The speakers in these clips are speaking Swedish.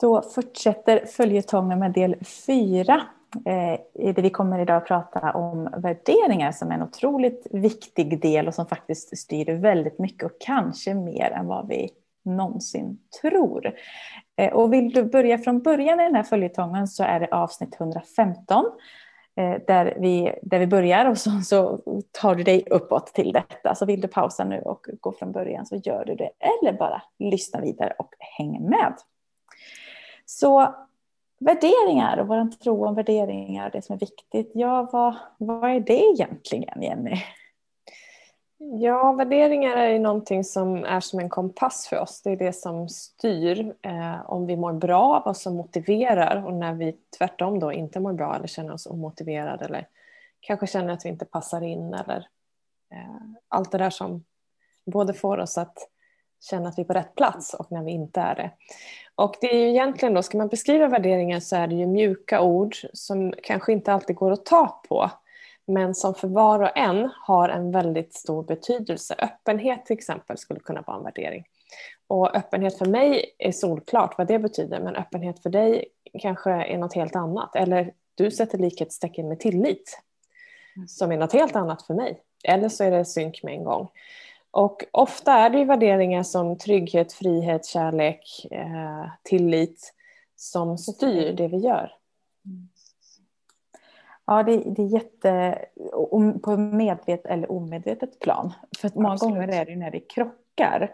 Då fortsätter följetongen med del fyra. Eh, där vi kommer idag att prata om värderingar som är en otroligt viktig del och som faktiskt styr väldigt mycket och kanske mer än vad vi någonsin tror. Eh, och vill du börja från början i den här följetongen så är det avsnitt 115 eh, där vi, där vi börjar och så, så tar du dig uppåt till detta. Så vill du pausa nu och gå från början så gör du det. Eller bara lyssna vidare och häng med. Så värderingar och vår tro om värderingar, det som är viktigt. Ja, vad, vad är det egentligen, Jenny? Ja, värderingar är ju någonting som är som en kompass för oss. Det är det som styr eh, om vi mår bra, vad som motiverar och när vi tvärtom då inte mår bra eller känner oss omotiverade eller kanske känner att vi inte passar in eller eh, allt det där som både får oss att känna att vi är på rätt plats och när vi inte är det. Och det är ju egentligen då, ska man beskriva värderingar så är det ju mjuka ord som kanske inte alltid går att ta på men som för var och en har en väldigt stor betydelse. Öppenhet till exempel skulle kunna vara en värdering. Och öppenhet för mig är solklart vad det betyder men öppenhet för dig kanske är något helt annat. Eller du sätter likhetstecken med tillit mm. som är något helt annat för mig. Eller så är det synk med en gång. Och ofta är det värderingar som trygghet, frihet, kärlek, eh, tillit som styr det vi gör. Ja, det, det är jätte... På medvetet eller omedvetet plan. För många Absolut. gånger är det när det krockar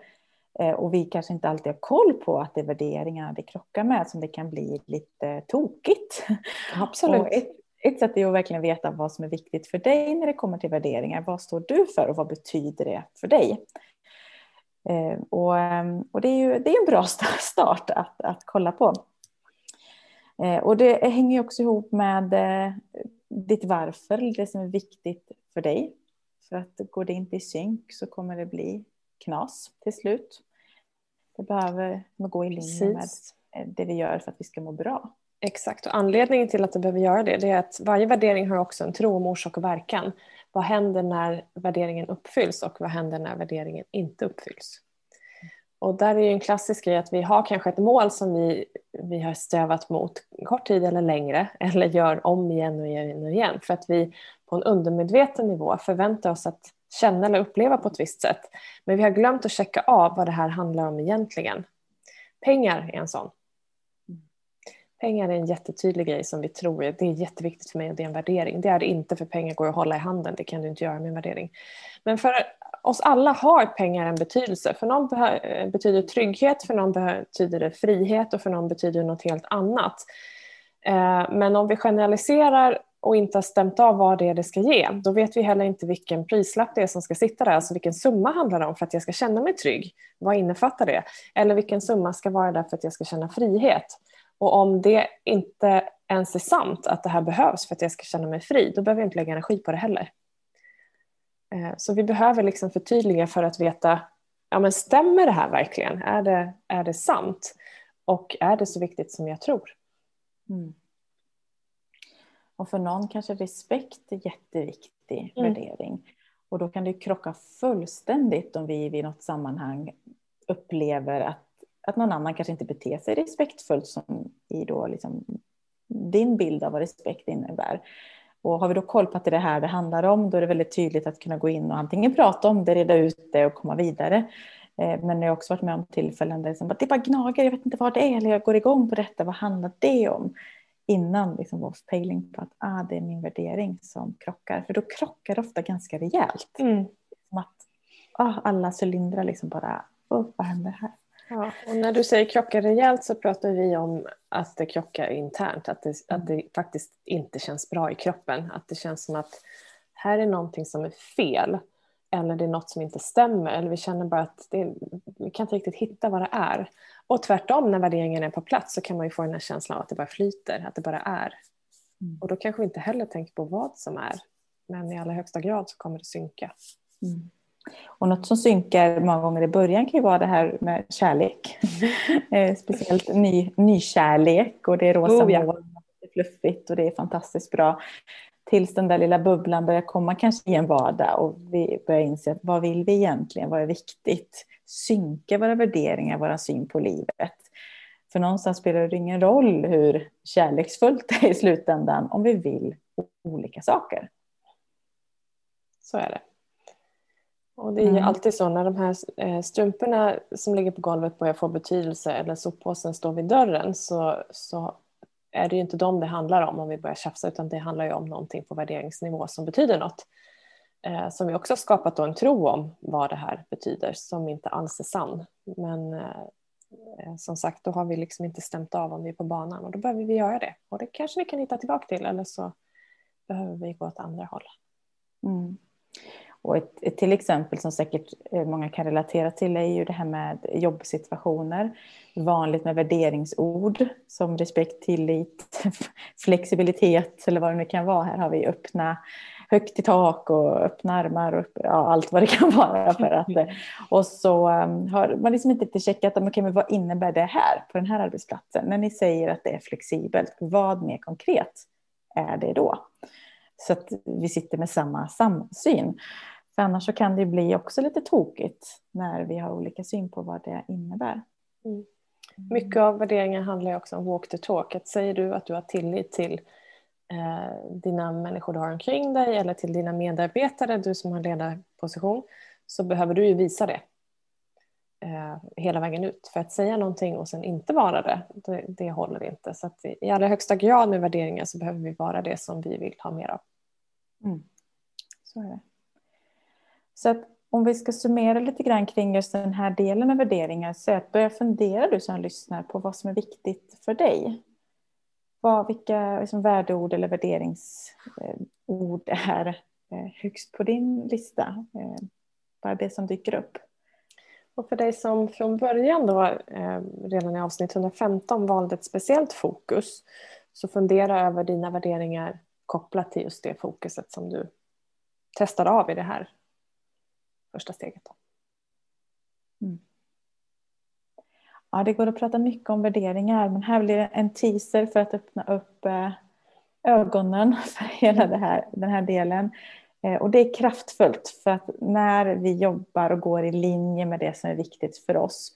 eh, och vi kanske inte alltid har koll på att det är värderingarna det krockar med som det kan bli lite tokigt. Absolut. Och ett, ett sätt är att verkligen veta vad som är viktigt för dig när det kommer till värderingar. Vad står du för och vad betyder det för dig? Eh, och, ehm, och det är ju det är en bra start att, att kolla på. Eh, och det hänger också ihop med eh, ditt varför, det som är viktigt för dig. För att går det inte i synk så kommer det bli knas till slut. Det behöver gå i linje med det vi gör för att vi ska må bra. Exakt, och anledningen till att det behöver göra det, det är att varje värdering har också en tro om orsak och verkan. Vad händer när värderingen uppfylls och vad händer när värderingen inte uppfylls? Och där är ju en klassisk grej att vi har kanske ett mål som vi, vi har strävat mot kort tid eller längre eller gör om igen och igen och igen för att vi på en undermedveten nivå förväntar oss att känna eller uppleva på ett visst sätt. Men vi har glömt att checka av vad det här handlar om egentligen. Pengar är en sån. Pengar är en jättetydlig grej som vi tror är, det är jätteviktigt för mig och det är en värdering. Det är det inte för pengar går att hålla i handen, det kan du inte göra med en värdering. Men för oss alla har pengar en betydelse. För någon eh, betyder trygghet, för någon betyder det frihet och för någon betyder det något helt annat. Eh, men om vi generaliserar och inte har stämt av vad det är det ska ge, då vet vi heller inte vilken prislapp det är som ska sitta där, alltså vilken summa handlar det om för att jag ska känna mig trygg? Vad innefattar det? Eller vilken summa ska vara där för att jag ska känna frihet? Och om det inte ens är sant att det här behövs för att jag ska känna mig fri, då behöver jag inte lägga energi på det heller. Eh, så vi behöver liksom förtydliga för att veta, ja men stämmer det här verkligen? Är det, är det sant? Och är det så viktigt som jag tror? Mm. Och för någon kanske respekt är jätteviktig mm. värdering. Och då kan det krocka fullständigt om vi vid något sammanhang upplever att att någon annan kanske inte beter sig respektfullt som i då liksom din bild av vad respekt innebär. Och har vi då koll på att det är det här det handlar om, då är det väldigt tydligt att kunna gå in och antingen prata om det, reda ut det och komma vidare. Eh, men jag har också varit med om tillfällen där det, bara gnager, jag vet inte vad det är, eller jag går igång på detta, vad handlar det om? Innan liksom var pejling på att ah, det är min värdering som krockar. För då krockar det ofta ganska rejält. Mm. Som att ah, alla cylindrar liksom bara, oh, vad händer här? Ja, och när du säger krocka rejält så pratar vi om att det krockar internt, att det, att det faktiskt inte känns bra i kroppen. Att det känns som att här är någonting som är fel eller det är något som inte stämmer eller vi känner bara att det, vi kan inte riktigt hitta vad det är. Och tvärtom, när värderingen är på plats så kan man ju få den här känslan av att det bara flyter, att det bara är. Mm. Och då kanske vi inte heller tänker på vad som är, men i allra högsta grad så kommer det synka. Mm. Och något som synkar många gånger i början kan ju vara det här med kärlek. Mm. Speciellt ny, nykärlek och det är rosa oh, ja. moln, det är fluffigt och det är fantastiskt bra. Tills den där lilla bubblan börjar komma kanske i en vardag och vi börjar inse att vad vill vi egentligen, vad är viktigt? Synka våra värderingar, vår syn på livet. För någonstans spelar det ingen roll hur kärleksfullt det är i slutändan om vi vill olika saker. Så är det. Och det är ju mm. alltid så när de här eh, strumporna som ligger på golvet börjar få betydelse eller soppåsen står vid dörren så, så är det ju inte dem det handlar om om vi börjar tjafsa utan det handlar ju om någonting på värderingsnivå som betyder något. Eh, som vi också har skapat en tro om vad det här betyder som inte alls är sann. Men eh, eh, som sagt då har vi liksom inte stämt av om vi är på banan och då behöver vi göra det. Och det kanske vi kan hitta tillbaka till eller så behöver vi gå åt andra håll. Mm. Och ett, ett, till exempel som säkert eh, många kan relatera till är ju det här med jobbsituationer. Vanligt med värderingsord som respekt, tillit, flexibilitet eller vad det nu kan vara. Här har vi öppna, högt i tak och öppna armar och ja, allt vad det kan vara. För att, eh, och så ehm, har man liksom inte checkat okay, men vad innebär det här på den här arbetsplatsen. När ni säger att det är flexibelt, vad mer konkret är det då? Så att vi sitter med samma samsyn. För annars så kan det bli också lite tokigt när vi har olika syn på vad det innebär. Mm. Mycket av värderingen handlar också om walk the talk. Att säger du att du har tillit till eh, dina människor du har omkring dig eller till dina medarbetare, du som har ledarposition, så behöver du ju visa det eh, hela vägen ut. För att säga någonting och sen inte vara det, det, det håller inte. Så att i allra högsta grad med värderingar så behöver vi vara det som vi vill ha mer av. Mm. Så är det. Så att om vi ska summera lite grann kring just den här delen av värderingar så är att börja fundera du som lyssnar på vad som är viktigt för dig. Vad, vilka liksom, värdeord eller värderingsord är eh, högst på din lista? Eh, bara det som dyker upp. Och för dig som från början då, eh, redan i avsnitt 115 valde ett speciellt fokus så fundera över dina värderingar kopplat till just det fokuset som du testar av i det här första steget. Mm. Ja, det går att prata mycket om värderingar, men här blir det en teaser för att öppna upp eh, ögonen för hela det här, den här delen. Eh, och det är kraftfullt, för att när vi jobbar och går i linje med det som är viktigt för oss,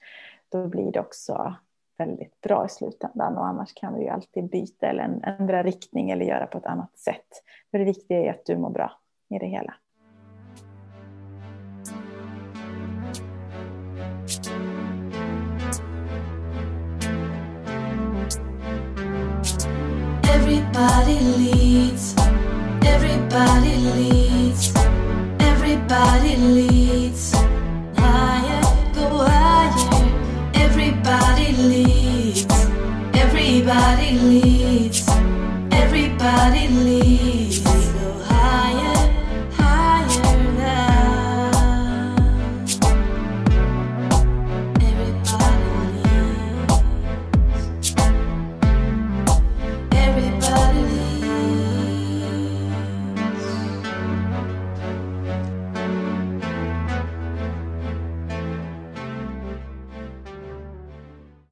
då blir det också väldigt bra i slutändan. Och annars kan vi ju alltid byta eller ändra riktning eller göra på ett annat sätt. För det viktiga är att du mår bra i det hela. Everybody leads. Everybody leads. Everybody leads. Leads.